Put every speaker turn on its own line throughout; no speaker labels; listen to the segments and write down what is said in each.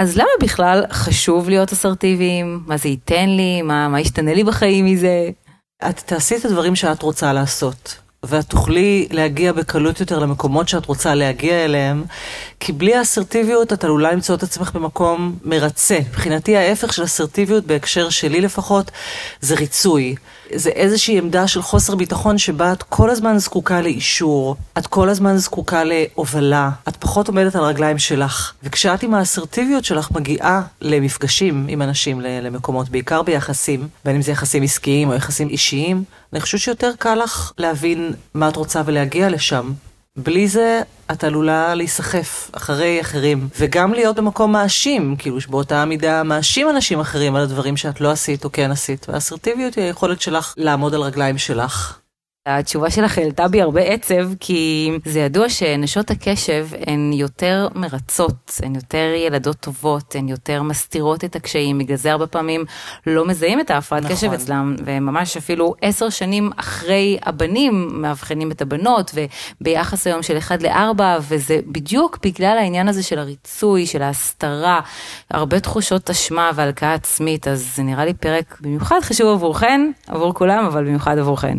אז למה בכלל חשוב להיות אסרטיביים? מה זה ייתן לי? מה, מה ישתנה לי בחיים מזה?
את תעשי את הדברים שאת רוצה לעשות. ואת תוכלי להגיע בקלות יותר למקומות שאת רוצה להגיע אליהם, כי בלי האסרטיביות את עלולה למצוא את עצמך במקום מרצה. מבחינתי ההפך של אסרטיביות, בהקשר שלי לפחות, זה ריצוי. זה איזושהי עמדה של חוסר ביטחון שבה את כל הזמן זקוקה לאישור, את כל הזמן זקוקה להובלה, את פחות עומדת על הרגליים שלך. וכשאת עם האסרטיביות שלך מגיעה למפגשים עם אנשים, למקומות, בעיקר ביחסים, בין אם זה יחסים עסקיים או יחסים אישיים, אני חושבת שיותר קל לך להבין מה את רוצה ולהגיע לשם. בלי זה את עלולה להיסחף אחרי אחרים, וגם להיות במקום מאשים, כאילו שבאותה מידה מאשים אנשים אחרים על הדברים שאת לא עשית או כן עשית, והאסרטיביות היא היכולת שלך לעמוד על רגליים שלך.
התשובה שלך העלתה בי הרבה עצב, כי זה ידוע שנשות הקשב הן יותר מרצות, הן יותר ילדות טובות, הן יותר מסתירות את הקשיים, בגלל זה הרבה פעמים לא מזהים את ההפרעת נכון. קשב אצלם, וממש אפילו עשר שנים אחרי הבנים מאבחנים את הבנות, וביחס היום של 1 ל-4, וזה בדיוק בגלל העניין הזה של הריצוי, של ההסתרה, הרבה תחושות אשמה והלקאה עצמית, אז זה נראה לי פרק במיוחד חשוב עבורכן, עבור כולם, אבל במיוחד עבורכן.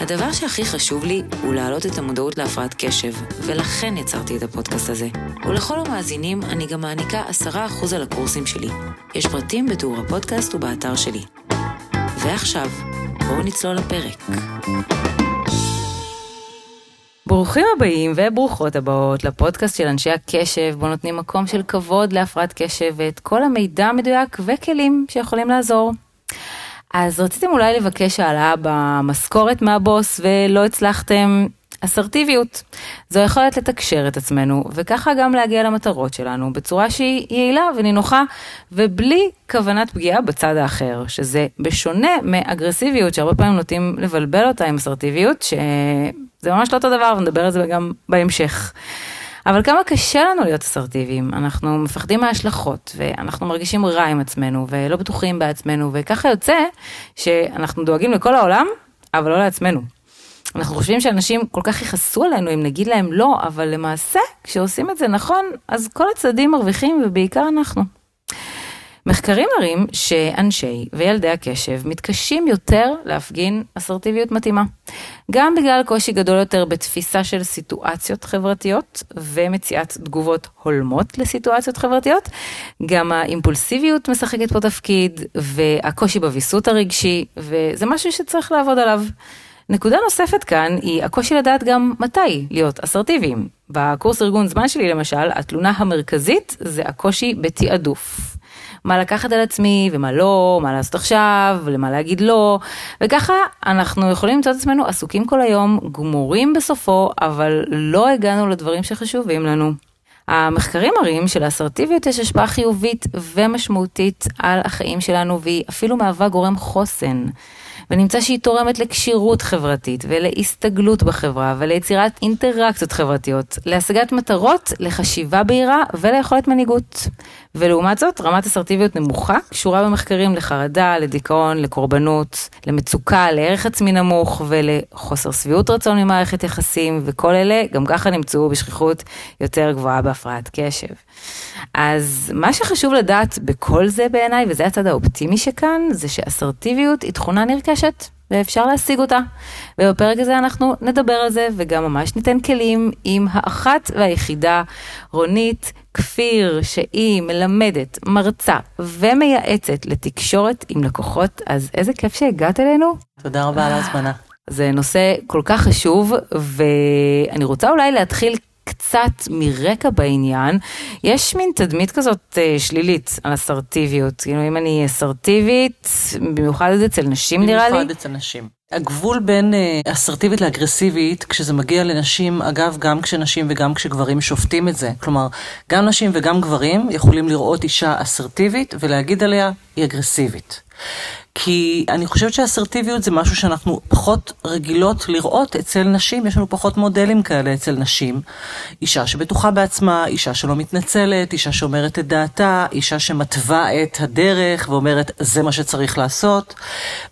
הדבר שהכי חשוב לי הוא להעלות את המודעות להפרעת קשב, ולכן יצרתי את הפודקאסט הזה. ולכל המאזינים אני גם מעניקה 10% על הקורסים שלי. יש פרטים בתיאור הפודקאסט ובאתר שלי. ועכשיו, בואו נצלול לפרק.
ברוכים הבאים וברוכות הבאות לפודקאסט של אנשי הקשב, בו נותנים מקום של כבוד להפרעת קשב ואת כל המידע המדויק וכלים שיכולים לעזור. אז רציתם אולי לבקש העלאה במשכורת מהבוס ולא הצלחתם, אסרטיביות. זו יכולת לתקשר את עצמנו, וככה גם להגיע למטרות שלנו בצורה שהיא יעילה ונינוחה, ובלי כוונת פגיעה בצד האחר, שזה בשונה מאגרסיביות, שהרבה פעמים נוטים לבלבל אותה עם אסרטיביות, שזה ממש לא אותו דבר, ונדבר על זה גם בהמשך. אבל כמה קשה לנו להיות אסרטיביים, אנחנו מפחדים מההשלכות, ואנחנו מרגישים רע עם עצמנו, ולא בטוחים בעצמנו, וככה יוצא שאנחנו דואגים לכל העולם, אבל לא לעצמנו. אנחנו חושבים שאנשים כל כך יכעסו עלינו אם נגיד להם לא, אבל למעשה, כשעושים את זה נכון, אז כל הצדדים מרוויחים, ובעיקר אנחנו. מחקרים מראים שאנשי וילדי הקשב מתקשים יותר להפגין אסרטיביות מתאימה. גם בגלל קושי גדול יותר בתפיסה של סיטואציות חברתיות ומציאת תגובות הולמות לסיטואציות חברתיות, גם האימפולסיביות משחקת פה תפקיד והקושי בוויסות הרגשי, וזה משהו שצריך לעבוד עליו. נקודה נוספת כאן היא הקושי לדעת גם מתי להיות אסרטיביים. בקורס ארגון זמן שלי למשל, התלונה המרכזית זה הקושי בתעדוף. מה לקחת על עצמי ומה לא, מה לעשות עכשיו, למה להגיד לא, וככה אנחנו יכולים למצוא את עצמנו עסוקים כל היום, גמורים בסופו, אבל לא הגענו לדברים שחשובים לנו. המחקרים מראים שלאסרטיביות יש השפעה חיובית ומשמעותית על החיים שלנו והיא אפילו מהווה גורם חוסן. ונמצא שהיא תורמת לכשירות חברתית ולהסתגלות בחברה וליצירת אינטראקציות חברתיות, להשגת מטרות, לחשיבה בהירה וליכולת מנהיגות. ולעומת זאת, רמת אסרטיביות נמוכה קשורה במחקרים לחרדה, לדיכאון, לקורבנות, למצוקה, לערך עצמי נמוך ולחוסר שביעות רצון ממערכת יחסים, וכל אלה גם ככה נמצאו בשכיחות יותר גבוהה בהפרעת קשב. אז מה שחשוב לדעת בכל זה בעיניי, וזה הצד האופטימי שכאן, זה שאסרטיביות היא תכונה נרכשת. ואפשר להשיג אותה. ובפרק הזה אנחנו נדבר על זה וגם ממש ניתן כלים עם האחת והיחידה רונית כפיר, שהיא מלמדת, מרצה ומייעצת לתקשורת עם לקוחות, אז איזה כיף שהגעת אלינו.
תודה רבה על ההזמנה.
זה נושא כל כך חשוב, ואני רוצה אולי להתחיל קצת מרקע בעניין, יש מין תדמית כזאת אה, שלילית על אסרטיביות. כאילו אם אני אסרטיבית, במיוחד אצל נשים נראה לי.
במיוחד אצל נשים. הגבול בין אה, אסרטיבית לאגרסיבית, כשזה מגיע לנשים, אגב, גם כשנשים וגם כשגברים שופטים את זה. כלומר, גם נשים וגם גברים יכולים לראות אישה אסרטיבית ולהגיד עליה, היא אגרסיבית. כי אני חושבת שאסרטיביות זה משהו שאנחנו פחות רגילות לראות אצל נשים, יש לנו פחות מודלים כאלה אצל נשים. אישה שבטוחה בעצמה, אישה שלא מתנצלת, אישה שאומרת את דעתה, אישה שמתווה את הדרך ואומרת זה מה שצריך לעשות.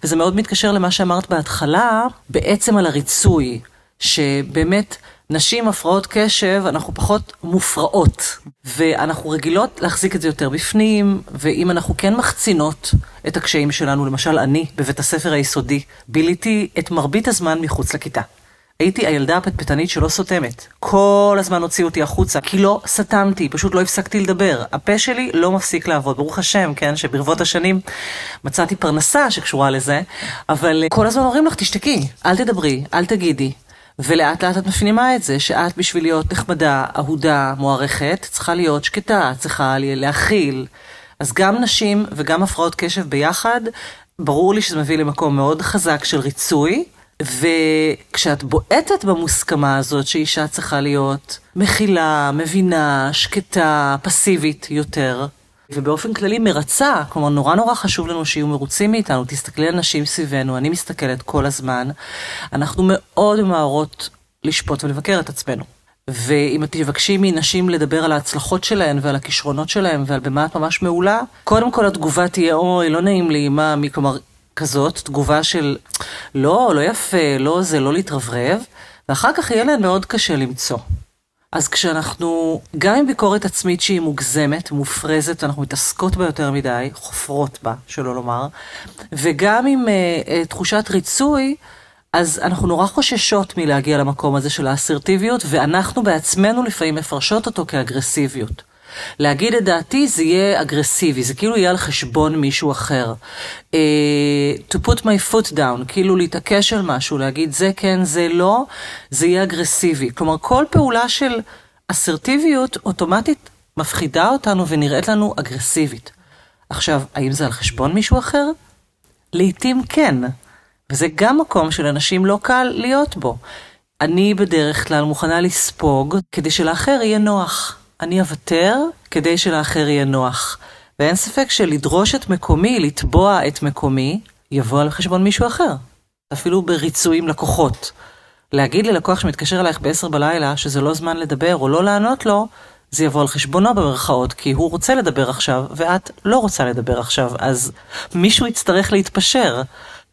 וזה מאוד מתקשר למה שאמרת בהתחלה, בעצם על הריצוי, שבאמת... נשים הפרעות קשב, אנחנו פחות מופרעות, ואנחנו רגילות להחזיק את זה יותר בפנים, ואם אנחנו כן מחצינות את הקשיים שלנו, למשל אני, בבית הספר היסודי, ביליתי את מרבית הזמן מחוץ לכיתה. הייתי הילדה הפטפטנית שלא סותמת. כל הזמן הוציאו אותי החוצה, כי לא סתמתי, פשוט לא הפסקתי לדבר. הפה שלי לא מפסיק לעבוד, ברוך השם, כן, שברבות השנים מצאתי פרנסה שקשורה לזה, אבל כל הזמן אומרים לך, תשתקי, אל תדברי, אל תגידי. ולאט לאט את מפנימה את זה, שאת בשביל להיות נחמדה, אהודה, מוערכת, צריכה להיות שקטה, צריכה להכיל. אז גם נשים וגם הפרעות קשב ביחד, ברור לי שזה מביא למקום מאוד חזק של ריצוי, וכשאת בועטת במוסכמה הזאת שאישה צריכה להיות מכילה, מבינה, שקטה, פסיבית יותר, ובאופן כללי מרצה, כלומר נורא נורא חשוב לנו שיהיו מרוצים מאיתנו, תסתכלי על נשים סביבנו, אני מסתכלת כל הזמן, אנחנו מאוד ממהרות לשפוט ולבקר את עצמנו. ואם את תבקשי מנשים לדבר על ההצלחות שלהן ועל הכישרונות שלהן ועל במה את ממש מעולה, קודם כל התגובה תהיה, אוי, לא נעים לי, מה, מי, כלומר, כזאת, תגובה של לא, לא יפה, לא זה, לא להתרברב, ואחר כך יהיה להן מאוד קשה למצוא. אז כשאנחנו, גם עם ביקורת עצמית שהיא מוגזמת, מופרזת, אנחנו מתעסקות בה יותר מדי, חופרות בה, שלא לומר, וגם עם uh, uh, תחושת ריצוי, אז אנחנו נורא חוששות מלהגיע למקום הזה של האסרטיביות, ואנחנו בעצמנו לפעמים מפרשות אותו כאגרסיביות. להגיד את דעתי זה יהיה אגרסיבי, זה כאילו יהיה על חשבון מישהו אחר. Uh, to put my foot down, כאילו להתעקש על משהו, להגיד זה כן, זה לא, זה יהיה אגרסיבי. כלומר, כל פעולה של אסרטיביות אוטומטית מפחידה אותנו ונראית לנו אגרסיבית. עכשיו, האם זה על חשבון מישהו אחר? לעתים כן, וזה גם מקום שלאנשים לא קל להיות בו. אני בדרך כלל מוכנה לספוג כדי שלאחר יהיה נוח. אני אוותר כדי שלאחר יהיה נוח. ואין ספק שלדרוש את מקומי, לתבוע את מקומי, יבוא על חשבון מישהו אחר. אפילו בריצוי עם לקוחות. להגיד ללקוח שמתקשר אלייך ב-10 בלילה שזה לא זמן לדבר או לא לענות לו, זה יבוא על חשבונו במרכאות, כי הוא רוצה לדבר עכשיו, ואת לא רוצה לדבר עכשיו, אז מישהו יצטרך להתפשר.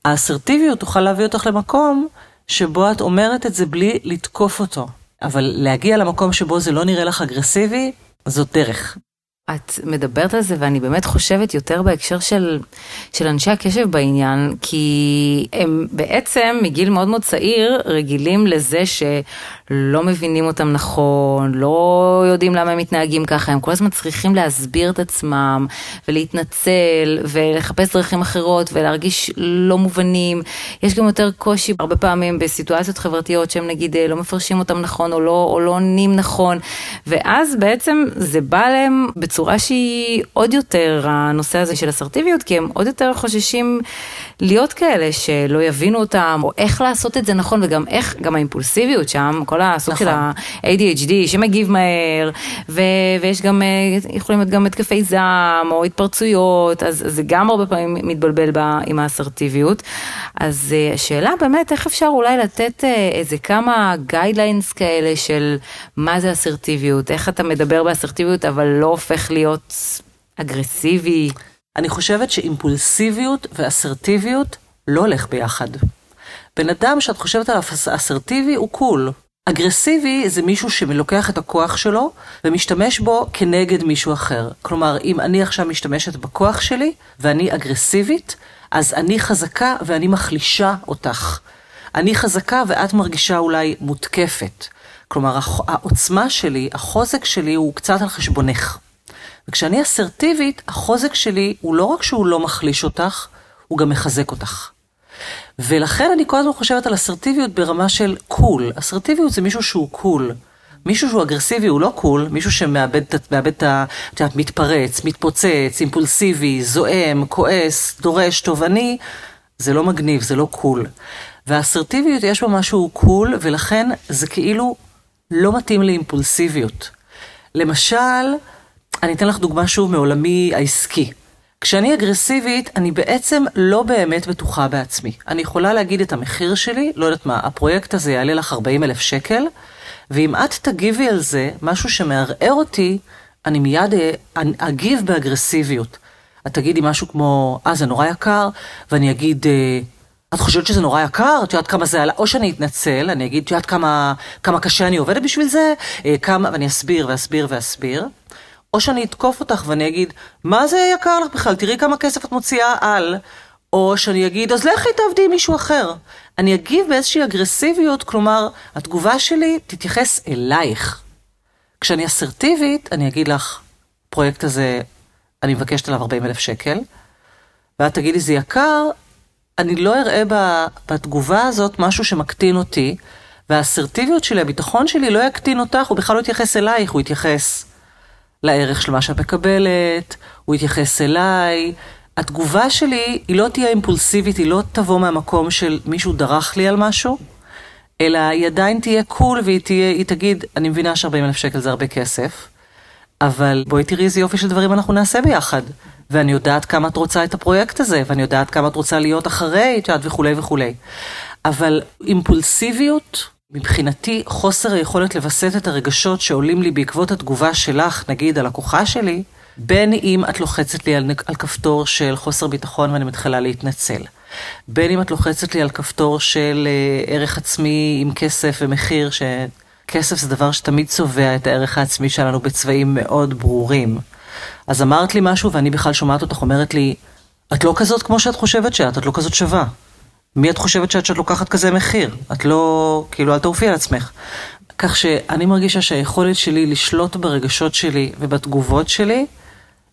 האסרטיביות תוכל להביא אותך למקום שבו את אומרת את זה בלי לתקוף אותו. אבל להגיע למקום שבו זה לא נראה לך אגרסיבי, זאת דרך.
את מדברת על זה ואני באמת חושבת יותר בהקשר של, של אנשי הקשב בעניין, כי הם בעצם מגיל מאוד מאוד צעיר רגילים לזה שלא מבינים אותם נכון, לא יודעים למה הם מתנהגים ככה, הם כל הזמן צריכים להסביר את עצמם ולהתנצל ולחפש דרכים אחרות ולהרגיש לא מובנים. יש גם יותר קושי הרבה פעמים בסיטואציות חברתיות שהם נגיד לא מפרשים אותם נכון או לא, או לא עונים נכון, ואז בעצם זה בא להם. בצורה שהיא עוד יותר הנושא הזה של אסרטיביות, כי הם עוד יותר חוששים להיות כאלה שלא יבינו אותם, או איך לעשות את זה נכון, וגם איך, גם האימפולסיביות שם, כל הסוג נכון. של ה-ADHD שמגיב מהר, ו- ויש גם, אה, יכולים להיות גם התקפי זעם, או התפרצויות, אז זה גם הרבה פעמים מתבלבל בה עם האסרטיביות. אז אה, השאלה באמת, איך אפשר אולי לתת אה, איזה כמה guidelines כאלה של מה זה אסרטיביות, איך אתה מדבר באסרטיביות, אבל לא הופך להיות אגרסיבי.
אני חושבת שאימפולסיביות ואסרטיביות לא הולך ביחד. בן אדם שאת חושבת עליו אסרטיבי הוא קול. אגרסיבי זה מישהו שלוקח את הכוח שלו ומשתמש בו כנגד מישהו אחר. כלומר, אם אני עכשיו משתמשת בכוח שלי ואני אגרסיבית, אז אני חזקה ואני מחלישה אותך. אני חזקה ואת מרגישה אולי מותקפת. כלומר, העוצמה שלי, החוזק שלי הוא קצת על חשבונך. וכשאני אסרטיבית, החוזק שלי הוא לא רק שהוא לא מחליש אותך, הוא גם מחזק אותך. ולכן אני כל הזמן חושבת על אסרטיביות ברמה של cool. אסרטיביות זה מישהו שהוא cool. מישהו שהוא אגרסיבי הוא לא cool, מישהו שמאבד את ה... את יודעת, מתפרץ, מתפוצץ, אימפולסיבי, זועם, כועס, דורש, תובעני, זה לא מגניב, זה לא קול. והאסרטיביות יש בה משהו קול, ולכן זה כאילו לא מתאים לאימפולסיביות. למשל, אני אתן לך דוגמה שוב מעולמי העסקי. כשאני אגרסיבית, אני בעצם לא באמת בטוחה בעצמי. אני יכולה להגיד את המחיר שלי, לא יודעת מה, הפרויקט הזה יעלה לך 40 אלף שקל, ואם את תגיבי על זה, משהו שמערער אותי, אני מיד אה, אגיב באגרסיביות. את תגידי משהו כמו, אה, זה נורא יקר, ואני אגיד, אה, את חושבת שזה נורא יקר? את יודעת כמה זה עלה? או שאני אתנצל, אני אגיד, את יודעת כמה, כמה קשה אני עובדת בשביל זה? אה, כמה, ואני אסביר ואסביר ואסביר. או שאני אתקוף אותך ואני אגיד, מה זה יקר לך בכלל? תראי כמה כסף את מוציאה על. או שאני אגיד, אז לכי תעבדי עם מישהו אחר. אני אגיב באיזושהי אגרסיביות, כלומר, התגובה שלי תתייחס אלייך. כשאני אסרטיבית, אני אגיד לך, הפרויקט הזה, אני מבקשת עליו 40 אלף שקל, ואת תגידי, זה יקר, אני לא אראה בתגובה הזאת משהו שמקטין אותי, והאסרטיביות שלי, הביטחון שלי לא יקטין אותך, הוא בכלל לא יתייחס אלייך, הוא יתייחס לערך של מה שאת מקבלת, הוא יתייחס אליי. התגובה שלי היא לא תהיה אימפולסיבית, היא לא תבוא מהמקום של מישהו דרך לי על משהו, אלא היא עדיין תהיה קול והיא תהיה, היא תגיד, אני מבינה ש-40 אלף שקל זה הרבה כסף, אבל בואי תראי איזה יופי של דברים אנחנו נעשה ביחד. ואני יודעת כמה את רוצה את הפרויקט הזה, ואני יודעת כמה את רוצה להיות אחרי, את יודעת, וכולי וכולי. אבל אימפולסיביות, מבחינתי, חוסר היכולת לווסת את הרגשות שעולים לי בעקבות התגובה שלך, נגיד, הלקוחה שלי, בין אם את לוחצת לי על, על כפתור של חוסר ביטחון ואני מתחילה להתנצל. בין אם את לוחצת לי על כפתור של uh, ערך עצמי עם כסף ומחיר, שכסף זה דבר שתמיד צובע את הערך העצמי שלנו בצבעים מאוד ברורים. אז אמרת לי משהו ואני בכלל שומעת אותך אומרת לי, את לא כזאת כמו שאת חושבת שאת, את לא כזאת שווה. מי את חושבת שאת שאת לוקחת כזה מחיר? את לא, כאילו, אל תעופי על עצמך. כך שאני מרגישה שהיכולת שלי לשלוט ברגשות שלי ובתגובות שלי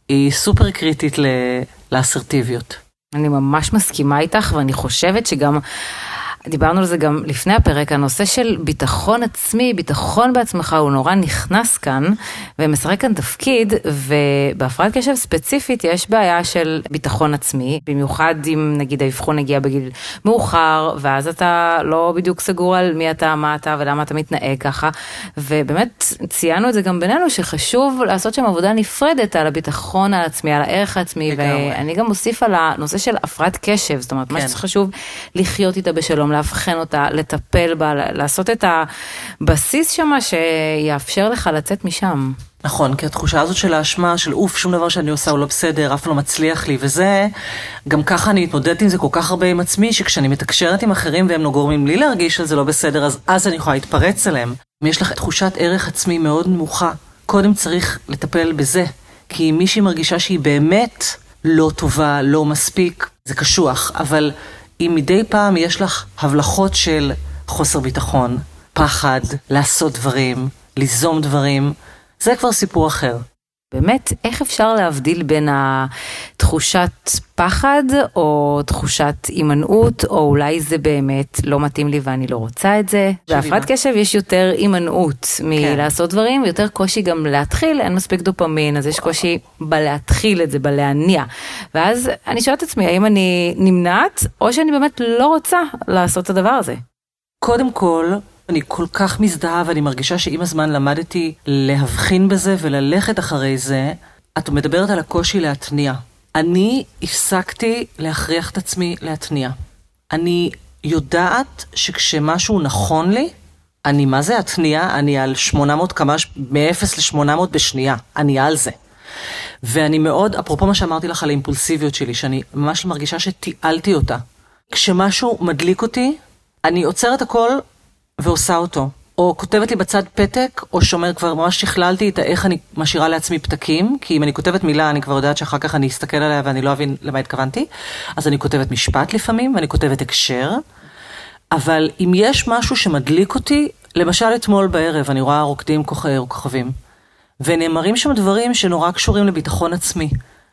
היא סופר קריטית לאסרטיביות.
אני ממש מסכימה איתך ואני חושבת שגם דיברנו על זה גם לפני הפרק, הנושא של ביטחון עצמי, ביטחון בעצמך, הוא נורא נכנס כאן ומשחק כאן תפקיד, ובהפרעת קשב ספציפית יש בעיה של ביטחון עצמי, במיוחד אם נגיד האבחון הגיע בגיל מאוחר, ואז אתה לא בדיוק סגור על מי אתה, מה אתה ולמה אתה מתנהג ככה, ובאמת ציינו את זה גם בינינו, שחשוב לעשות שם עבודה נפרדת על הביטחון העצמי, על הערך העצמי. ואני גם אוסיף על הנושא של הפרעת קשב, זאת אומרת, כן. מה שחשוב לחיות איתה בשלום. לאבחן אותה, לטפל בה, לעשות את הבסיס שמה שיאפשר לך לצאת משם.
נכון, כי התחושה הזאת של האשמה, של אוף, שום דבר שאני עושה הוא לא בסדר, אף לא מצליח לי, וזה, גם ככה אני מתמודדת עם זה כל כך הרבה עם עצמי, שכשאני מתקשרת עם אחרים והם לא גורמים לי להרגיש שזה לא בסדר, אז אז אני יכולה להתפרץ עליהם. אם יש לך תחושת ערך עצמי מאוד נמוכה, קודם צריך לטפל בזה. כי מישהי מרגישה שהיא באמת לא טובה, לא מספיק, זה קשוח, אבל אם מדי פעם יש לך הבלחות של חוסר ביטחון, פחד, לעשות דברים, ליזום דברים, זה כבר סיפור אחר.
באמת, איך אפשר להבדיל בין התחושת פחד או תחושת הימנעות, או אולי זה באמת לא מתאים לי ואני לא רוצה את זה? בהפרעת קשב יש יותר הימנעות מלעשות כן. דברים, ויותר קושי גם להתחיל, אין מספיק דופמין, אז יש קושי בלהתחיל את זה, בלהניע. ואז אני שואלת את עצמי, האם אני נמנעת, או שאני באמת לא רוצה לעשות את הדבר הזה?
קודם כל, אני כל כך מזדהה ואני מרגישה שעם הזמן למדתי להבחין בזה וללכת אחרי זה. את מדברת על הקושי להתניע. אני הפסקתי להכריח את עצמי להתניע. אני יודעת שכשמשהו נכון לי, אני מה זה התניע? אני על 800 קמ"ש, מ-0 ל-800 בשנייה. אני על זה. ואני מאוד, אפרופו מה שאמרתי לך על האימפולסיביות שלי, שאני ממש מרגישה שתיעלתי אותה. כשמשהו מדליק אותי, אני עוצרת הכל ועושה אותו. או כותבת לי בצד פתק, או שומר, כבר ממש שכללתי את איך אני משאירה לעצמי פתקים, כי אם אני כותבת מילה, אני כבר יודעת שאחר כך אני אסתכל עליה ואני לא אבין למה התכוונתי. אז אני כותבת משפט לפעמים, ואני כותבת הקשר. אבל אם יש משהו שמדליק אותי, למשל אתמול בערב, אני רואה רוקדים כוכבים, ונאמרים שם דברים שנורא קשורים לביטחון עצמי.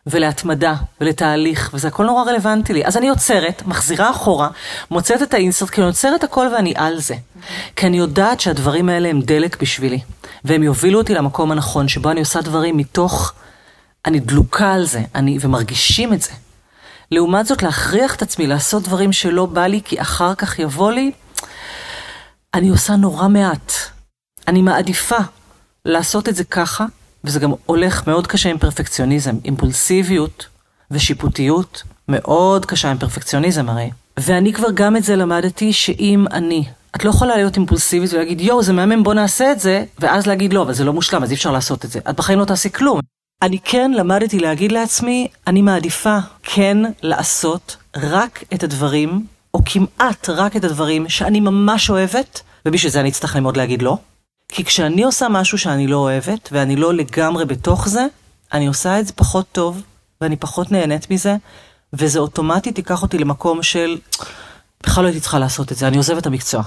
ולהתמדה ולתהליך, וזה הכל נורא רלוונטי לי. אז אני עוצרת, מחזירה אחורה, מוצאת את האינסרט, כי אני עוצרת הכל ואני על זה. כי אני יודעת שהדברים האלה הם דלק בשבילי, והם יובילו אותי למקום הנכון, שבו אני עושה דברים מתוך, אני דלוקה על זה, אני, ומרגישים את זה. לעומת זאת, להכריח את עצמי לעשות דברים שלא בא לי כי אחר כך יבוא לי, אני עושה נורא מעט. אני מעדיפה לעשות את זה ככה, וזה גם הולך מאוד קשה עם פרפקציוניזם, אימפולסיביות ושיפוטיות, מאוד קשה עם פרפקציוניזם הרי. ואני כבר גם את זה למדתי, שאם אני, את לא יכולה להיות אימפולסיבית ולהגיד, יואו, זה מהמם, בוא נעשה את זה, ואז להגיד, לא, אבל זה לא מושלם, אז אי אפשר לעשות את זה. את בחיים לא תעשי כלום. אני כן למדתי להגיד לעצמי, אני מעדיפה כן לעשות רק את הדברים, או כמעט רק את הדברים שאני ממש אוהבת, ובשביל זה אני אצטרך ללמוד להגיד לא. כי כשאני עושה משהו שאני לא אוהבת, ואני לא לגמרי בתוך זה, אני עושה את זה פחות טוב, ואני פחות נהנית מזה, וזה אוטומטית ייקח אותי למקום של, בכלל לא הייתי צריכה לעשות את זה, אני עוזבת את המקצוע.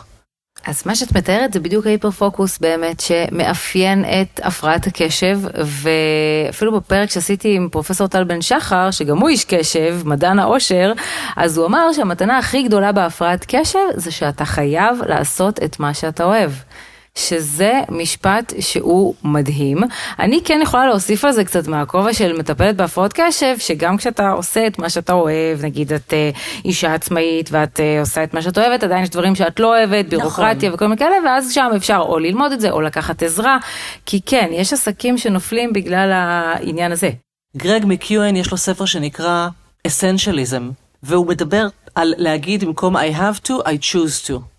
אז מה שאת מתארת זה בדיוק ההיפר פוקוס באמת שמאפיין את הפרעת הקשב ואפילו בפרק שעשיתי עם פרופסור טל בן שחר שגם הוא איש קשב, מדען העושר, אז הוא אמר שהמתנה הכי גדולה בהפרעת קשב זה שאתה חייב לעשות את מה שאתה אוהב. שזה משפט שהוא מדהים. אני כן יכולה להוסיף על זה קצת מהכובע של מטפלת בהפרעות קשב, שגם כשאתה עושה את מה שאתה אוהב, נגיד את uh, אישה עצמאית ואת uh, עושה את מה שאת אוהבת, עדיין יש דברים שאת לא אוהבת, נכון. בירוקרטיה נכון. וכל מיני כאלה, ואז שם אפשר או ללמוד את זה או לקחת עזרה, כי כן, יש עסקים שנופלים בגלל העניין הזה.
גרג מקיואן יש לו ספר שנקרא Essentialism, והוא מדבר על להגיד במקום I have to, I choose to.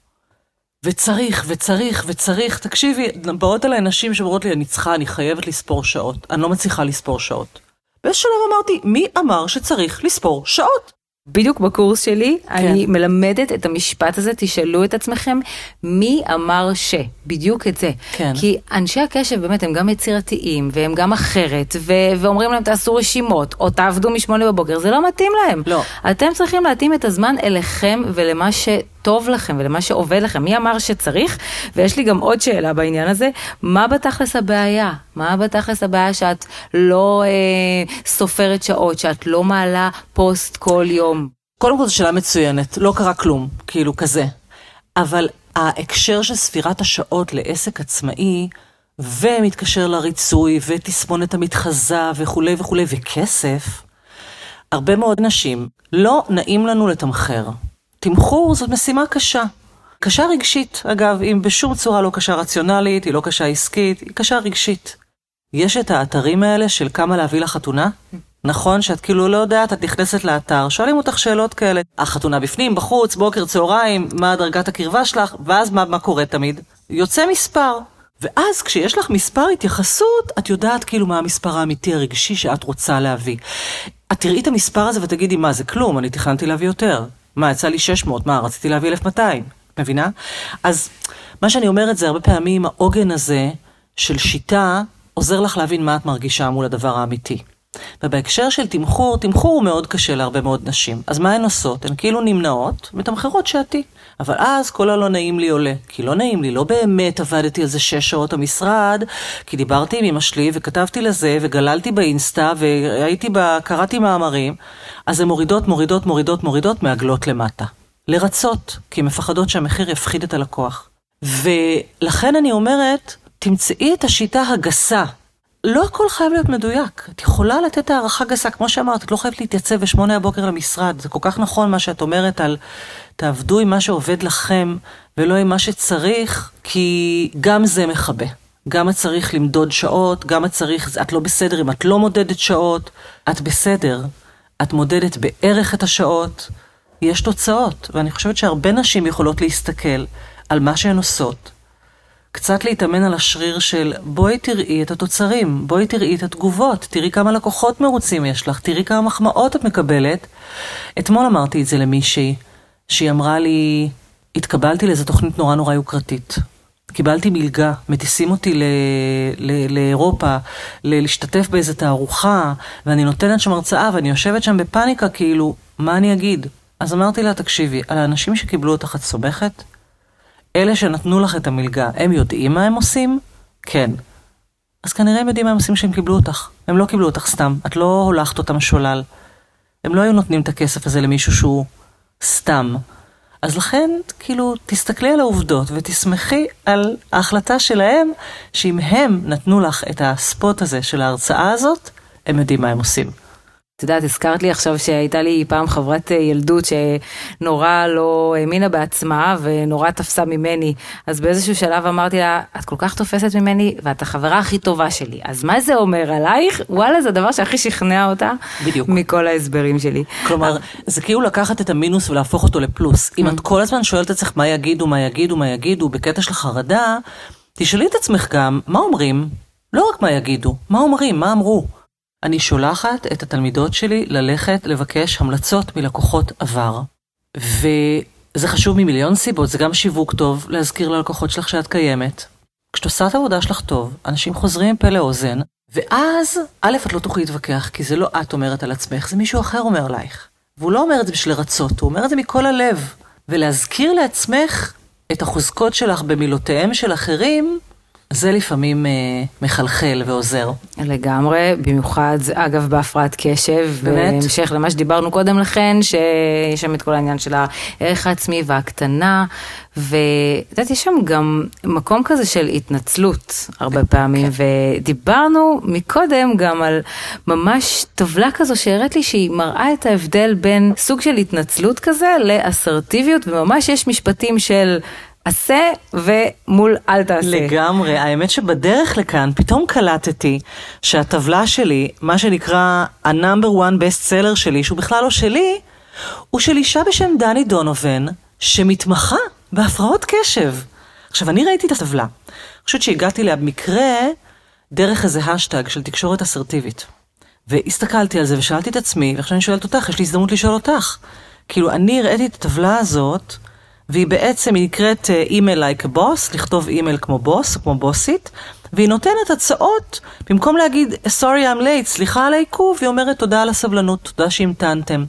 וצריך, וצריך, וצריך. תקשיבי, באות אליי נשים שאומרות לי, אני צריכה, אני חייבת לספור שעות. אני לא מצליחה לספור שעות. באיזה שלב אמרתי, מי אמר שצריך לספור שעות?
בדיוק בקורס שלי, כן. אני מלמדת את המשפט הזה, תשאלו את עצמכם, מי אמר ש? בדיוק את זה. כן. כי אנשי הקשב באמת הם גם יצירתיים, והם גם אחרת, ו- ואומרים להם תעשו רשימות, או תעבדו משמונה בבוקר, זה לא מתאים להם.
לא.
אתם צריכים להתאים את הזמן אליכם ולמה ש... טוב לכם ולמה שעובד לכם. מי אמר שצריך? ויש לי גם עוד שאלה בעניין הזה, מה בתכלס הבעיה? מה בתכלס הבעיה שאת לא אה, סופרת שעות, שאת לא מעלה פוסט כל יום?
קודם כל זו שאלה מצוינת, לא קרה כלום, כאילו כזה. אבל ההקשר של ספירת השעות לעסק עצמאי, ומתקשר לריצוי, ותסמונת המתחזה וכולי וכולי, וכסף, הרבה מאוד נשים, לא נעים לנו לתמחר. תמחור זאת משימה קשה. קשה רגשית, אגב, אם בשום צורה לא קשה רציונלית, היא לא קשה עסקית, היא קשה רגשית. יש את האתרים האלה של כמה להביא לחתונה? נכון שאת כאילו לא יודעת, את נכנסת לאתר, שואלים אותך שאלות כאלה. החתונה בפנים, בחוץ, בוקר, צהריים, מה דרגת הקרבה שלך, ואז מה, מה קורה תמיד? יוצא מספר. ואז כשיש לך מספר התייחסות, את יודעת כאילו מה המספר האמיתי הרגשי שאת רוצה להביא. את תראי את המספר הזה ותגידי, מה זה כלום, אני תכננתי להביא יותר. מה, יצא לי 600, מה, רציתי להביא 1,200, מבינה? אז מה שאני אומרת זה הרבה פעמים העוגן הזה של שיטה עוזר לך להבין מה את מרגישה מול הדבר האמיתי. ובהקשר של תמחור, תמחור הוא מאוד קשה להרבה מאוד נשים. אז מה הן עושות? הן כאילו נמנעות, מתמחרות שעתי. אבל אז כל הלא נעים לי עולה. כי לא נעים לי, לא באמת עבדתי על זה שש שעות במשרד, כי דיברתי עם אמא שלי וכתבתי לזה וגללתי באינסטה והייתי ב... קראתי מאמרים. אז הן מורידות, מורידות, מורידות, מורידות מעגלות למטה. לרצות, כי הן מפחדות שהמחיר יפחיד את הלקוח. ולכן אני אומרת, תמצאי את השיטה הגסה לא הכל חייב להיות מדויק. את יכולה לתת הערכה גסה, כמו שאמרת, את לא חייבת להתייצב בשמונה הבוקר למשרד. זה כל כך נכון מה שאת אומרת על תעבדו עם מה שעובד לכם ולא עם מה שצריך, כי גם זה מכבה. גם את צריך למדוד שעות, גם את צריך, את לא בסדר אם את לא מודדת שעות, את בסדר. את מודדת בערך את השעות, יש תוצאות. ואני חושבת שהרבה נשים יכולות להסתכל על מה שהן עושות, קצת להתאמן על השריר של בואי תראי את התוצרים, בואי תראי את התגובות, תראי כמה לקוחות מרוצים יש לך, תראי כמה מחמאות את מקבלת. אתמול אמרתי את זה למישהי, שהיא אמרה לי, התקבלתי לאיזו תוכנית נורא נורא יוקרתית. קיבלתי מלגה, מטיסים אותי ל- ל- לאירופה, ל- להשתתף באיזו תערוכה, ואני נותנת שם הרצאה, ואני יושבת שם בפאניקה, כאילו, מה אני אגיד? אז אמרתי לה, תקשיבי, על האנשים שקיבלו אותך את סומכת? אלה שנתנו לך את המלגה, הם יודעים מה הם עושים? כן. אז כנראה הם יודעים מה הם עושים כשהם קיבלו אותך. הם לא קיבלו אותך סתם, את לא הולכת אותם שולל. הם לא היו נותנים את הכסף הזה למישהו שהוא סתם. אז לכן, כאילו, תסתכלי על העובדות ותסמכי על ההחלטה שלהם, שאם הם נתנו לך את הספוט הזה של ההרצאה הזאת, הם יודעים מה הם עושים.
את יודעת, הזכרת לי עכשיו שהייתה לי פעם חברת אה, ילדות שנורא לא האמינה בעצמה ונורא תפסה ממני. אז באיזשהו שלב אמרתי לה, את כל כך תופסת ממני ואת החברה הכי טובה שלי. אז מה זה אומר עלייך? וואלה, זה הדבר שהכי שכנע אותה.
בדיוק.
מכל ההסברים שלי.
כלומר, זה כאילו לקחת את המינוס ולהפוך אותו לפלוס. אם את כל הזמן שואלת את עצמך מה יגידו, מה יגידו, מה יגידו, בקטע של חרדה, תשאלי את עצמך גם, מה אומרים? לא רק מה יגידו, מה אומרים, מה אמרו. אני שולחת את התלמידות שלי ללכת לבקש המלצות מלקוחות עבר. וזה חשוב ממיליון סיבות, זה גם שיווק טוב להזכיר ללקוחות שלך שאת קיימת. כשאת עושה את העבודה שלך טוב, אנשים חוזרים עם פה לאוזן, ואז, א', את לא תוכלי להתווכח, כי זה לא את אומרת על עצמך, זה מישהו אחר אומר עלייך. והוא לא אומר את זה בשביל לרצות, הוא אומר את זה מכל הלב. ולהזכיר לעצמך את החוזקות שלך במילותיהם של אחרים, זה לפעמים אה, מחלחל ועוזר.
לגמרי, במיוחד, אגב, בהפרעת קשב.
באמת?
בהמשך למה שדיברנו קודם לכן, שיש שם את כל העניין של הערך העצמי והקטנה, ואת יודעת, יש שם גם מקום כזה של התנצלות הרבה פעמים, ודיברנו מקודם גם על ממש טבלה כזו שהראית לי שהיא מראה את ההבדל בין סוג של התנצלות כזה לאסרטיביות, וממש יש משפטים של... עשה ומול אל תעשה.
לגמרי, האמת שבדרך לכאן פתאום קלטתי שהטבלה שלי, מה שנקרא ה-number one best seller שלי, שהוא בכלל לא שלי, הוא של אישה בשם דני דונובן, שמתמחה בהפרעות קשב. עכשיו, אני ראיתי את הטבלה. אני חושבת שהגעתי אליה במקרה דרך איזה האשטג של תקשורת אסרטיבית. והסתכלתי על זה ושאלתי את עצמי, ועכשיו אני שואלת אותך, יש לי הזדמנות לשאול אותך. כאילו, אני הראיתי את הטבלה הזאת, והיא בעצם, נקראת email like a boss, לכתוב אימייל כמו בוס, כמו בוסית, והיא נותנת הצעות, במקום להגיד, sorry I'm late, סליחה על העיכוב, היא אומרת תודה על הסבלנות, תודה שהמתנתם.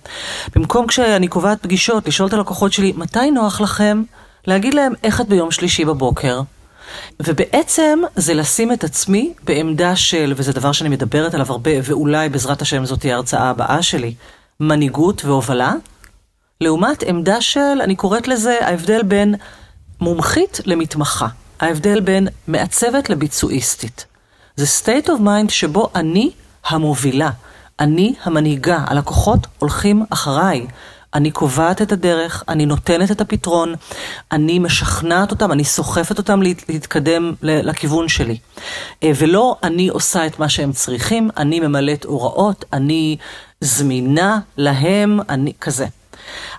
במקום כשאני קובעת פגישות, לשאול את הלקוחות שלי, מתי נוח לכם? להגיד להם איך את ביום שלישי בבוקר. ובעצם זה לשים את עצמי בעמדה של, וזה דבר שאני מדברת עליו הרבה, ואולי בעזרת השם זאת תהיה ההרצאה הבאה שלי, מנהיגות והובלה, לעומת עמדה של, אני קוראת לזה ההבדל בין מומחית למתמחה. ההבדל בין מעצבת לביצועיסטית. זה state of mind שבו אני המובילה, אני המנהיגה, הלקוחות הולכים אחריי. אני קובעת את הדרך, אני נותנת את הפתרון, אני משכנעת אותם, אני סוחפת אותם להתקדם לכיוון שלי. אה, ולא אני עושה את מה שהם צריכים, אני ממלאת הוראות, אני זמינה להם, אני כזה.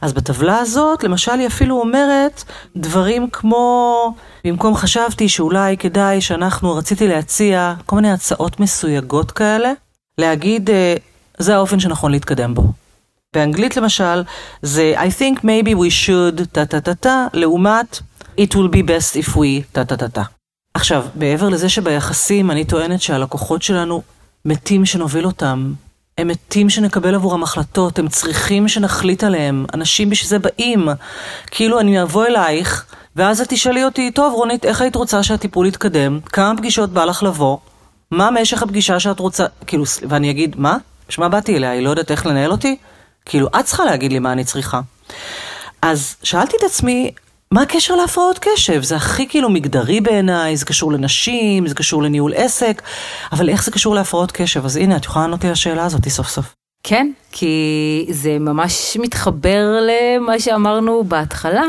אז בטבלה הזאת, למשל, היא אפילו אומרת דברים כמו, במקום חשבתי שאולי כדאי שאנחנו, רציתי להציע כל מיני הצעות מסויגות כאלה, להגיד, אה, זה האופן שנכון להתקדם בו. באנגלית למשל, זה I think maybe we should טה טה טה טה, לעומת it will be best if we טה טה טה טה. עכשיו, מעבר לזה שביחסים אני טוענת שהלקוחות שלנו מתים שנוביל אותם, הם מתים שנקבל עבורם החלטות, הם צריכים שנחליט עליהם. אנשים בשביל זה באים. כאילו, אני אבוא אלייך, ואז את תשאלי אותי, טוב, רונית, איך היית רוצה שהטיפול יתקדם? כמה פגישות בא לך לבוא? מה משך הפגישה שאת רוצה? כאילו, ואני אגיד, מה? בשביל מה באתי אליה? היא לא יודעת איך לנהל אותי? כאילו, את צריכה להגיד לי מה אני צריכה. אז שאלתי את עצמי, מה הקשר להפרעות קשב? זה הכי כאילו מגדרי בעיניי, זה קשור לנשים, זה קשור לניהול עסק, אבל איך זה קשור להפרעות קשב? אז הנה, את יכולה לענות לי לשאלה הזאת סוף סוף.
כן, כי זה ממש מתחבר למה שאמרנו בהתחלה.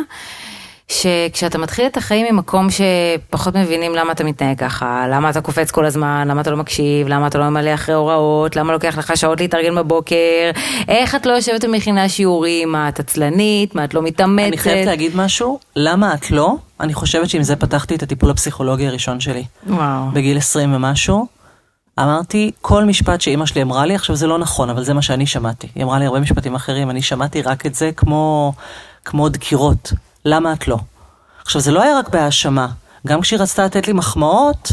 שכשאתה מתחיל את החיים ממקום שפחות מבינים למה אתה מתנהג ככה, למה אתה קופץ כל הזמן, למה אתה לא מקשיב, למה אתה לא ממלא אחרי הוראות, למה לוקח לך שעות להתארגן בבוקר, איך את לא יושבת ומכינה שיעורים, מה את עצלנית, מה את לא מתאמצת.
אני חייבת להגיד משהו, למה את לא? אני חושבת שעם זה פתחתי את הטיפול הפסיכולוגי הראשון שלי.
וואו.
בגיל 20 ומשהו. אמרתי, כל משפט שאימא שלי אמרה לי, עכשיו זה לא נכון, אבל זה מה שאני שמעתי. היא אמרה לי הרבה משפטים אחרים, אני שמעתי רק את זה כמו, כמו דקירות. למה את לא? עכשיו, זה לא היה רק בהאשמה. גם כשהיא רצתה לתת לי מחמאות,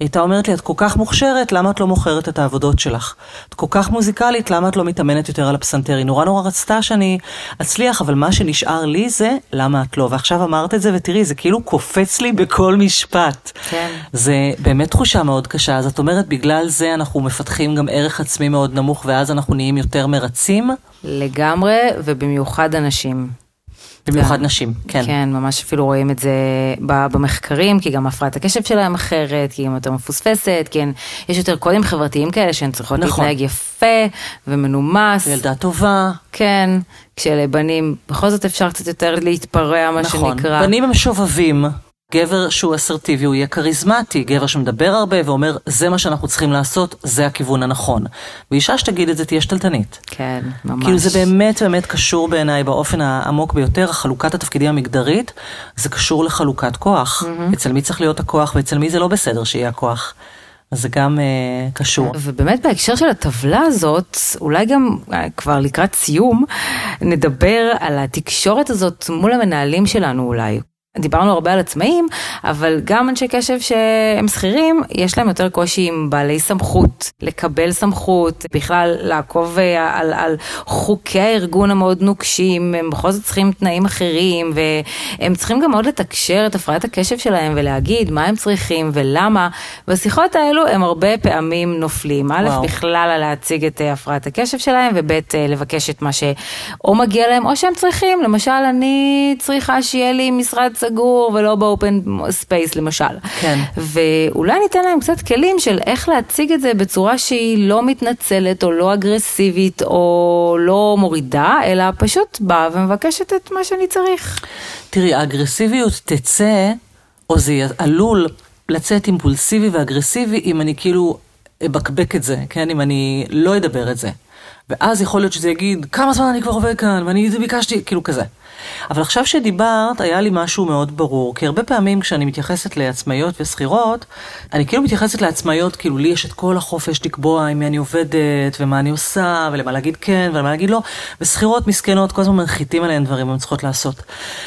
היא הייתה אומרת לי, את כל כך מוכשרת, למה את לא מוכרת את העבודות שלך? את כל כך מוזיקלית, למה את לא מתאמנת יותר על הפסנתר? היא נורא נורא רצתה שאני אצליח, אבל מה שנשאר לי זה, למה את לא? ועכשיו אמרת את זה, ותראי, זה כאילו קופץ לי בכל משפט.
כן.
זה באמת תחושה מאוד קשה. אז את אומרת, בגלל זה אנחנו מפתחים גם ערך עצמי מאוד נמוך, ואז אנחנו נהיים יותר מרצים?
לגמרי, ובמיוחד אנשים.
במיוחד נשים, כן.
כן, ממש אפילו רואים את זה במחקרים, כי גם הפרעת הקשב שלהם אחרת, כי היא יותר מפוספסת, כי הן- יש יותר קודים חברתיים כאלה שהן צריכות
נכון.
להתנהג יפה ומנומס.
ילדה טובה,
כן, כשלבנים בכל זאת אפשר קצת יותר להתפרע, מה
נכון.
שנקרא.
בנים הם שובבים. גבר שהוא אסרטיבי הוא יהיה כריזמטי, גבר שמדבר הרבה ואומר זה מה שאנחנו צריכים לעשות, זה הכיוון הנכון. ואישה שתגיד את זה תהיה שתלטנית.
כן, ממש.
כאילו זה באמת באמת קשור בעיניי באופן העמוק ביותר, חלוקת התפקידים המגדרית, זה קשור לחלוקת כוח. אצל מי צריך להיות הכוח ואצל מי זה לא בסדר שיהיה הכוח. אז זה גם אה, קשור.
ובאמת בהקשר של הטבלה הזאת, אולי גם אה, כבר לקראת סיום, נדבר על התקשורת הזאת מול המנהלים שלנו אולי. דיברנו הרבה על עצמאים, אבל גם אנשי קשב שהם שכירים, יש להם יותר קושי עם בעלי סמכות, לקבל סמכות, בכלל לעקוב אה, על, על חוקי הארגון המאוד נוקשים, הם בכל זאת צריכים תנאים אחרים, והם צריכים גם מאוד לתקשר את הפרעת הקשב שלהם ולהגיד מה הם צריכים ולמה. בשיחות האלו הם הרבה פעמים נופלים. א'. בכלל על להציג את אה, הפרעת הקשב שלהם, וב', אה, לבקש את מה שאו מגיע להם או שהם צריכים. למשל, אני צריכה שיהיה לי משרד סגור ולא ב open space למשל.
כן.
ואולי ניתן להם קצת כלים של איך להציג את זה בצורה שהיא לא מתנצלת או לא אגרסיבית או לא מורידה, אלא פשוט באה ומבקשת את מה שאני צריך.
תראי, האגרסיביות תצא, או זה עלול לצאת אימפולסיבי ואגרסיבי אם אני כאילו אבקבק את זה, כן? אם אני לא אדבר את זה. ואז יכול להיות שזה יגיד, כמה זמן אני כבר עובד כאן, ואני ביקשתי, כאילו כזה. אבל עכשיו שדיברת, היה לי משהו מאוד ברור, כי הרבה פעמים כשאני מתייחסת לעצמאיות ושכירות, אני כאילו מתייחסת לעצמאיות, כאילו לי יש את כל החופש לקבוע עם מי אני עובדת, ומה אני עושה, ולמה להגיד כן, ולמה להגיד לא, ושכירות מסכנות, כל הזמן מנחיתים עליהן דברים, הן צריכות לעשות.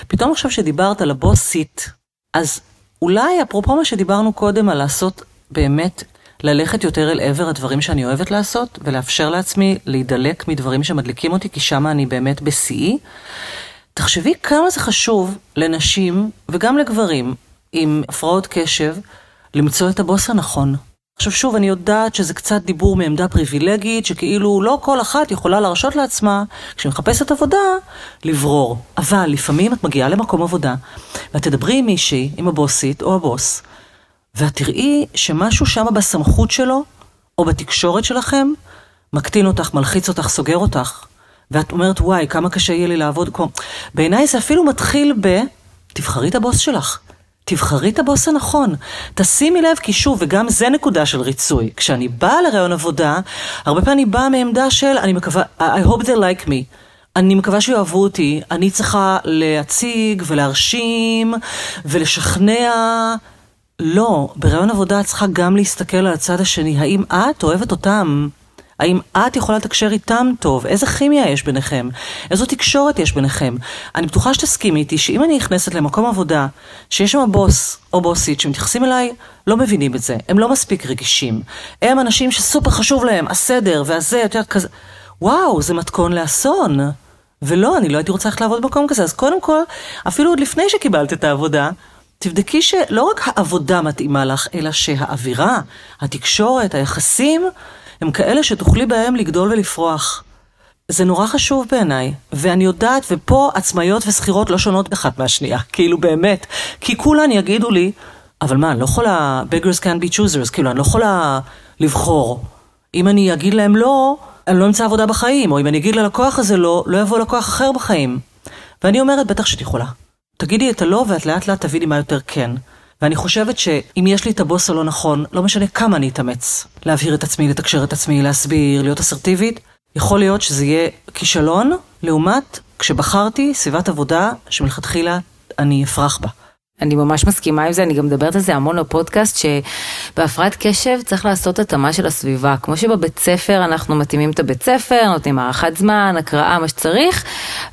פתאום עכשיו שדיברת על הבוסית, אז אולי אפרופו מה שדיברנו קודם על לעשות באמת, ללכת יותר אל עבר הדברים שאני אוהבת לעשות, ולאפשר לעצמי להידלק מדברים שמדליקים אותי, כי שם אני באמת בשיאי. תחשבי כמה זה חשוב לנשים וגם לגברים עם הפרעות קשב למצוא את הבוס הנכון. עכשיו שוב, אני יודעת שזה קצת דיבור מעמדה פריבילגית, שכאילו לא כל אחת יכולה להרשות לעצמה, כשהיא מחפשת עבודה, לברור. אבל לפעמים את מגיעה למקום עבודה, ואת תדברי עם מישהי, עם הבוסית או הבוס, ואת תראי שמשהו שם בסמכות שלו, או בתקשורת שלכם, מקטין אותך, מלחיץ אותך, סוגר אותך. ואת אומרת, וואי, כמה קשה יהיה לי לעבוד. כמו... בעיניי זה אפילו מתחיל ב... תבחרי את הבוס שלך. תבחרי את הבוס הנכון. תשימי לב, כי שוב, וגם זה נקודה של ריצוי. כשאני באה לרעיון עבודה, הרבה פעמים אני באה מעמדה של, אני מקווה, I hope they like me. אני מקווה שיאהבו אותי, אני צריכה להציג ולהרשים ולשכנע. לא, ברעיון עבודה את צריכה גם להסתכל על הצד השני. האם את אוהבת אותם? האם את יכולה לתקשר איתם טוב? איזה כימיה יש ביניכם? איזו תקשורת יש ביניכם? אני בטוחה שתסכימי איתי שאם אני נכנסת למקום עבודה, שיש שם בוס או בוסית שמתייחסים אליי, לא מבינים את זה. הם לא מספיק רגישים. הם אנשים שסופר חשוב להם, הסדר והזה, יותר כזה... וואו, זה מתכון לאסון. ולא, אני לא הייתי רוצה ללכת לעבוד במקום כזה. אז קודם כל, אפילו עוד לפני שקיבלת את העבודה, תבדקי שלא רק העבודה מתאימה לך, אלא שהאווירה, התקשורת, היחסים, הם כאלה שתוכלי בהם לגדול ולפרוח. זה נורא חשוב בעיניי, ואני יודעת, ופה עצמאיות ושכירות לא שונות אחת מהשנייה, כאילו באמת, כי כולן יגידו לי, אבל מה, אני לא יכולה, beggars can be choosers, כאילו, אני לא יכולה לבחור. אם אני אגיד להם לא, אני לא אמצא עבודה בחיים, או אם אני אגיד ללקוח הזה לא, לא יבוא לקוח אחר בחיים. ואני אומרת, בטח שאת יכולה. תגידי את הלא, ואת לאט לאט תביני מה יותר כן. ואני חושבת שאם יש לי את הבוס הלא נכון, לא משנה כמה אני אתאמץ. להבהיר את עצמי, לתקשר את עצמי, להסביר, להיות אסרטיבית, יכול להיות שזה יהיה כישלון, לעומת כשבחרתי סביבת עבודה שמלכתחילה אני אפרח בה.
אני ממש מסכימה עם זה, אני גם מדברת על זה המון בפודקאסט, שבהפרעת קשב צריך לעשות התאמה של הסביבה. כמו שבבית ספר אנחנו מתאימים את הבית ספר, נותנים הארכת זמן, הקראה, מה שצריך,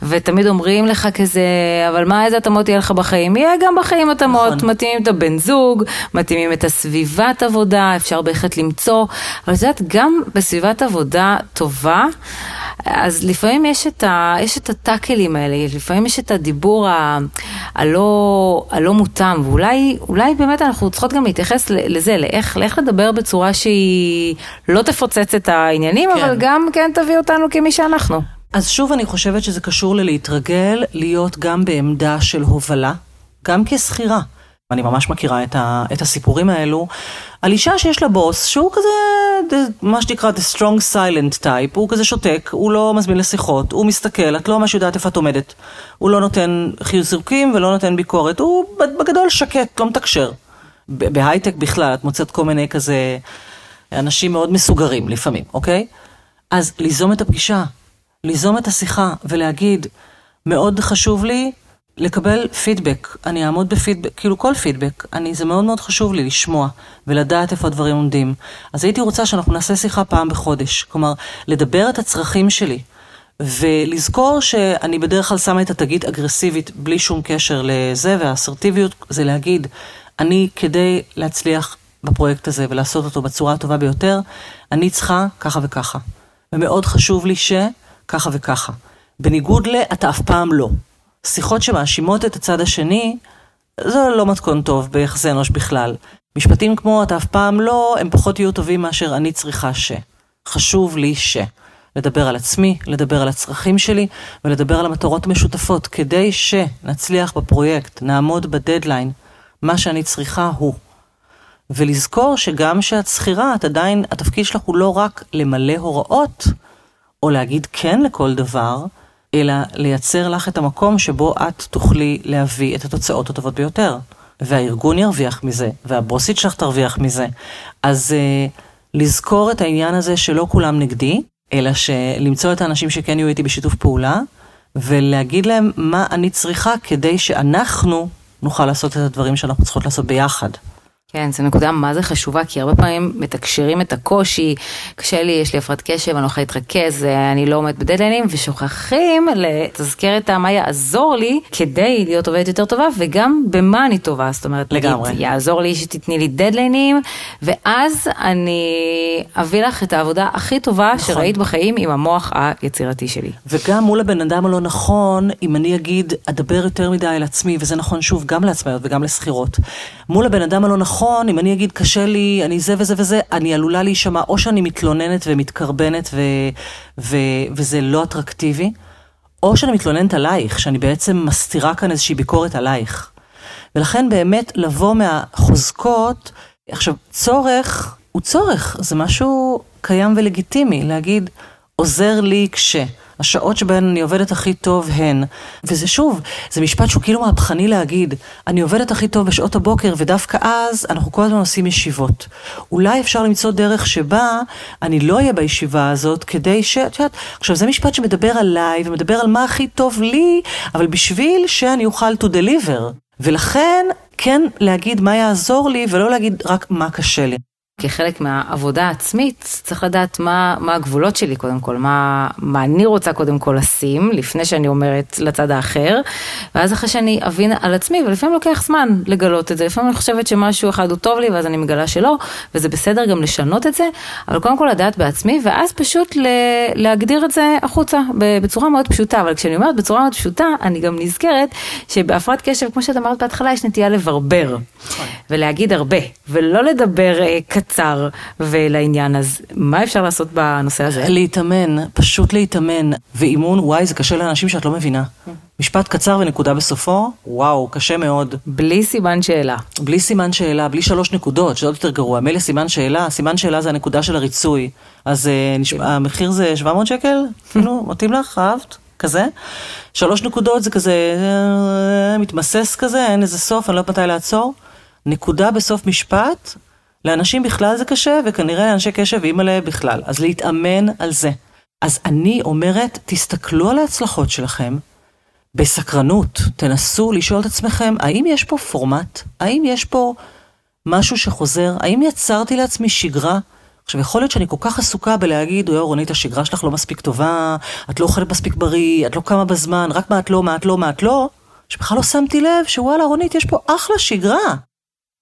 ותמיד אומרים לך כזה, אבל מה, איזה התאמות יהיה לך בחיים? יהיה גם בחיים התאמות,
נכון.
מתאימים את הבן זוג, מתאימים את הסביבת עבודה, אפשר בהחלט למצוא, אבל את יודעת, גם בסביבת עבודה טובה, אז לפעמים יש את, ה, יש את הטאקלים האלה, לפעמים יש את הדיבור ה, הלא, הלא מותאם, ואולי אולי באמת אנחנו צריכות גם להתייחס לזה, לאיך, לאיך לדבר בצורה שהיא לא תפוצץ את העניינים,
כן.
אבל גם כן תביא אותנו כמי שאנחנו.
אז שוב, אני חושבת שזה קשור ללהתרגל להיות גם בעמדה של הובלה, גם כשכירה. אני ממש מכירה את הסיפורים האלו, על אישה שיש לה בוס, שהוא כזה, מה שנקרא the strong silent type, הוא כזה שותק, הוא לא מזמין לשיחות, הוא מסתכל, את לא ממש יודעת איפה את עומדת. הוא לא נותן חיזוקים ולא נותן ביקורת, הוא בגדול שקט, לא מתקשר. בהייטק בכלל, את מוצאת כל מיני כזה אנשים מאוד מסוגרים לפעמים, אוקיי? אז ליזום את הפגישה, ליזום את השיחה ולהגיד, מאוד חשוב לי לקבל פידבק, אני אעמוד בפידבק, כאילו כל פידבק, אני, זה מאוד מאוד חשוב לי לשמוע ולדעת איפה הדברים עומדים. אז הייתי רוצה שאנחנו נעשה שיחה פעם בחודש, כלומר, לדבר את הצרכים שלי, ולזכור שאני בדרך כלל שמה את התגית אגרסיבית בלי שום קשר לזה, והאסרטיביות זה להגיד, אני כדי להצליח בפרויקט הזה ולעשות אותו בצורה הטובה ביותר, אני צריכה ככה וככה. ומאוד חשוב לי שככה וככה. בניגוד ל, אתה אף פעם לא. שיחות שמאשימות את הצד השני, זה לא מתכון טוב ביחסי אנוש בכלל. משפטים כמו אתה אף פעם לא, הם פחות יהיו טובים מאשר אני צריכה ש. חשוב לי ש. לדבר על עצמי, לדבר על הצרכים שלי ולדבר על המטרות המשותפות, כדי שנצליח בפרויקט, נעמוד בדדליין, מה שאני צריכה הוא. ולזכור שגם כשאת שכירה, את עדיין, התפקיד שלך הוא לא רק למלא הוראות, או להגיד כן לכל דבר, אלא לייצר לך את המקום שבו את תוכלי להביא את התוצאות הטובות ביותר. והארגון ירוויח מזה, והבוסית שלך תרוויח מזה. אז uh, לזכור את העניין הזה שלא כולם נגדי, אלא שלמצוא את האנשים שכן יהיו איתי בשיתוף פעולה, ולהגיד להם מה אני צריכה כדי שאנחנו נוכל לעשות את הדברים שאנחנו צריכות לעשות ביחד.
כן, זו נקודה מה זה חשובה, כי הרבה פעמים מתקשרים את הקושי, קשה לי, יש לי הפרעת קשב, אני לא יכולה להתרכז, אני לא עומדת בדדליינים, ושוכחים לתזכר את מה יעזור לי כדי להיות עובדת יותר טובה, וגם במה אני טובה, זאת אומרת,
לגמרי.
נגיד, יעזור לי שתתני לי דדליינים, ואז אני אביא לך את העבודה הכי טובה נכון. שראית בחיים עם המוח היצירתי שלי.
וגם מול הבן אדם הלא נכון, אם אני אגיד, אדבר יותר מדי על עצמי, וזה נכון שוב גם לעצמאיות וגם לשכירות, מול הבן אדם הלא נכון, נכון, אם אני אגיד קשה לי, אני זה וזה וזה, אני עלולה להישמע, או שאני מתלוננת ומתקרבנת ו, ו, וזה לא אטרקטיבי, או שאני מתלוננת עלייך, שאני בעצם מסתירה כאן איזושהי ביקורת עלייך. ולכן באמת לבוא מהחוזקות, עכשיו, צורך הוא צורך, זה משהו קיים ולגיטימי, להגיד, עוזר לי כש. השעות שבהן אני עובדת הכי טוב הן. וזה שוב, זה משפט שהוא כאילו מהפכני להגיד, אני עובדת הכי טוב בשעות הבוקר, ודווקא אז אנחנו כל הזמן עושים ישיבות. אולי אפשר למצוא דרך שבה אני לא אהיה בישיבה הזאת, כדי ש... את יודעת, עכשיו זה משפט שמדבר עליי, ומדבר על מה הכי טוב לי, אבל בשביל שאני אוכל to deliver. ולכן, כן להגיד מה יעזור לי, ולא להגיד רק מה קשה לי.
כחלק מהעבודה העצמית, צריך לדעת מה, מה הגבולות שלי קודם כל, מה, מה אני רוצה קודם כל לשים, לפני שאני אומרת לצד האחר, ואז אחרי שאני אבין על עצמי, ולפעמים לוקח זמן לגלות את זה, לפעמים אני חושבת שמשהו אחד הוא טוב לי, ואז אני מגלה שלא, וזה בסדר גם לשנות את זה, אבל קודם כל לדעת בעצמי, ואז פשוט ל, להגדיר את זה החוצה, בצורה מאוד פשוטה, אבל כשאני אומרת בצורה מאוד פשוטה, אני גם נזכרת שבהפרעת קשב, כמו שאת אמרת בהתחלה, יש נטייה לברבר, נכון. ולהגיד הרבה, ולא לדבר אה, קצר ולעניין, אז מה אפשר לעשות בנושא הזה?
להתאמן, פשוט להתאמן. ואימון, וואי, זה קשה לאנשים שאת לא מבינה. משפט קצר ונקודה בסופו, וואו, קשה מאוד.
בלי סימן שאלה.
בלי סימן שאלה, בלי שלוש נקודות, שזה עוד יותר גרוע. מילא סימן שאלה, סימן שאלה זה הנקודה של הריצוי. אז נשמע, כן. המחיר זה 700 שקל? כאילו, מתאים לך? אהבת? כזה. שלוש נקודות זה כזה אה, מתמסס כזה, אין איזה סוף, אני לא יודעת מתי לעצור. נקודה בסוף משפט, לאנשים בכלל זה קשה, וכנראה לאנשי קשב ואימא'לה בכלל. אז להתאמן על זה. אז אני אומרת, תסתכלו על ההצלחות שלכם בסקרנות, תנסו לשאול את עצמכם, האם יש פה פורמט? האם יש פה משהו שחוזר? האם יצרתי לעצמי שגרה? עכשיו, יכול להיות שאני כל כך עסוקה בלהגיד, אוי רונית, השגרה שלך לא מספיק טובה, את לא אוכלת מספיק בריא, את לא קמה בזמן, רק מה את לא, מה את לא, מה את לא, שבכלל לא שמתי לב שוואלה, רונית, יש פה אחלה שגרה.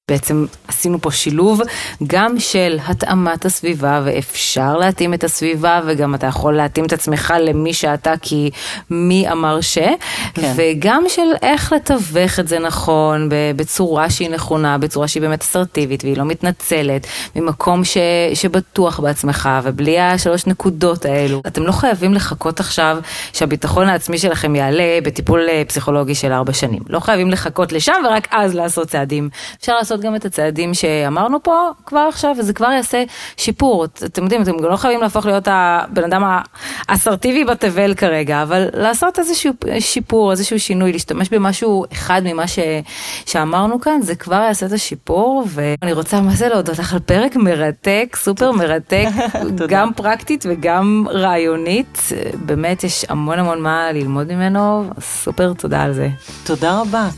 בעצם עשינו פה שילוב גם של התאמת הסביבה, ואפשר להתאים את הסביבה, וגם אתה יכול להתאים את עצמך למי שאתה, כי מי אמר ש... כן. וגם של איך לתווך את זה נכון, בצורה שהיא נכונה, בצורה שהיא באמת אסרטיבית, והיא לא מתנצלת, ממקום ש... שבטוח בעצמך, ובלי השלוש נקודות האלו. אתם לא חייבים לחכות עכשיו שהביטחון העצמי שלכם יעלה בטיפול אה, פסיכולוגי של ארבע שנים. לא חייבים לחכות לשם ורק אז לעשות צעדים. אפשר לעשות גם את הצעדים שאמרנו פה כבר עכשיו, וזה כבר יעשה שיפור. אתם יודעים, אתם לא חייבים להפוך להיות הבן אדם האסרטיבי בתבל כרגע, אבל לעשות איזשהו שיפור, איזשהו שינוי, להשתמש במשהו אחד ממה ש... שאמרנו כאן, זה כבר יעשה את השיפור, ואני רוצה מה זה להודות לך על פרק מרתק, סופר מרתק, גם פרקטית וגם רעיונית. באמת יש המון המון מה ללמוד ממנו, סופר תודה על זה.
תודה רבה.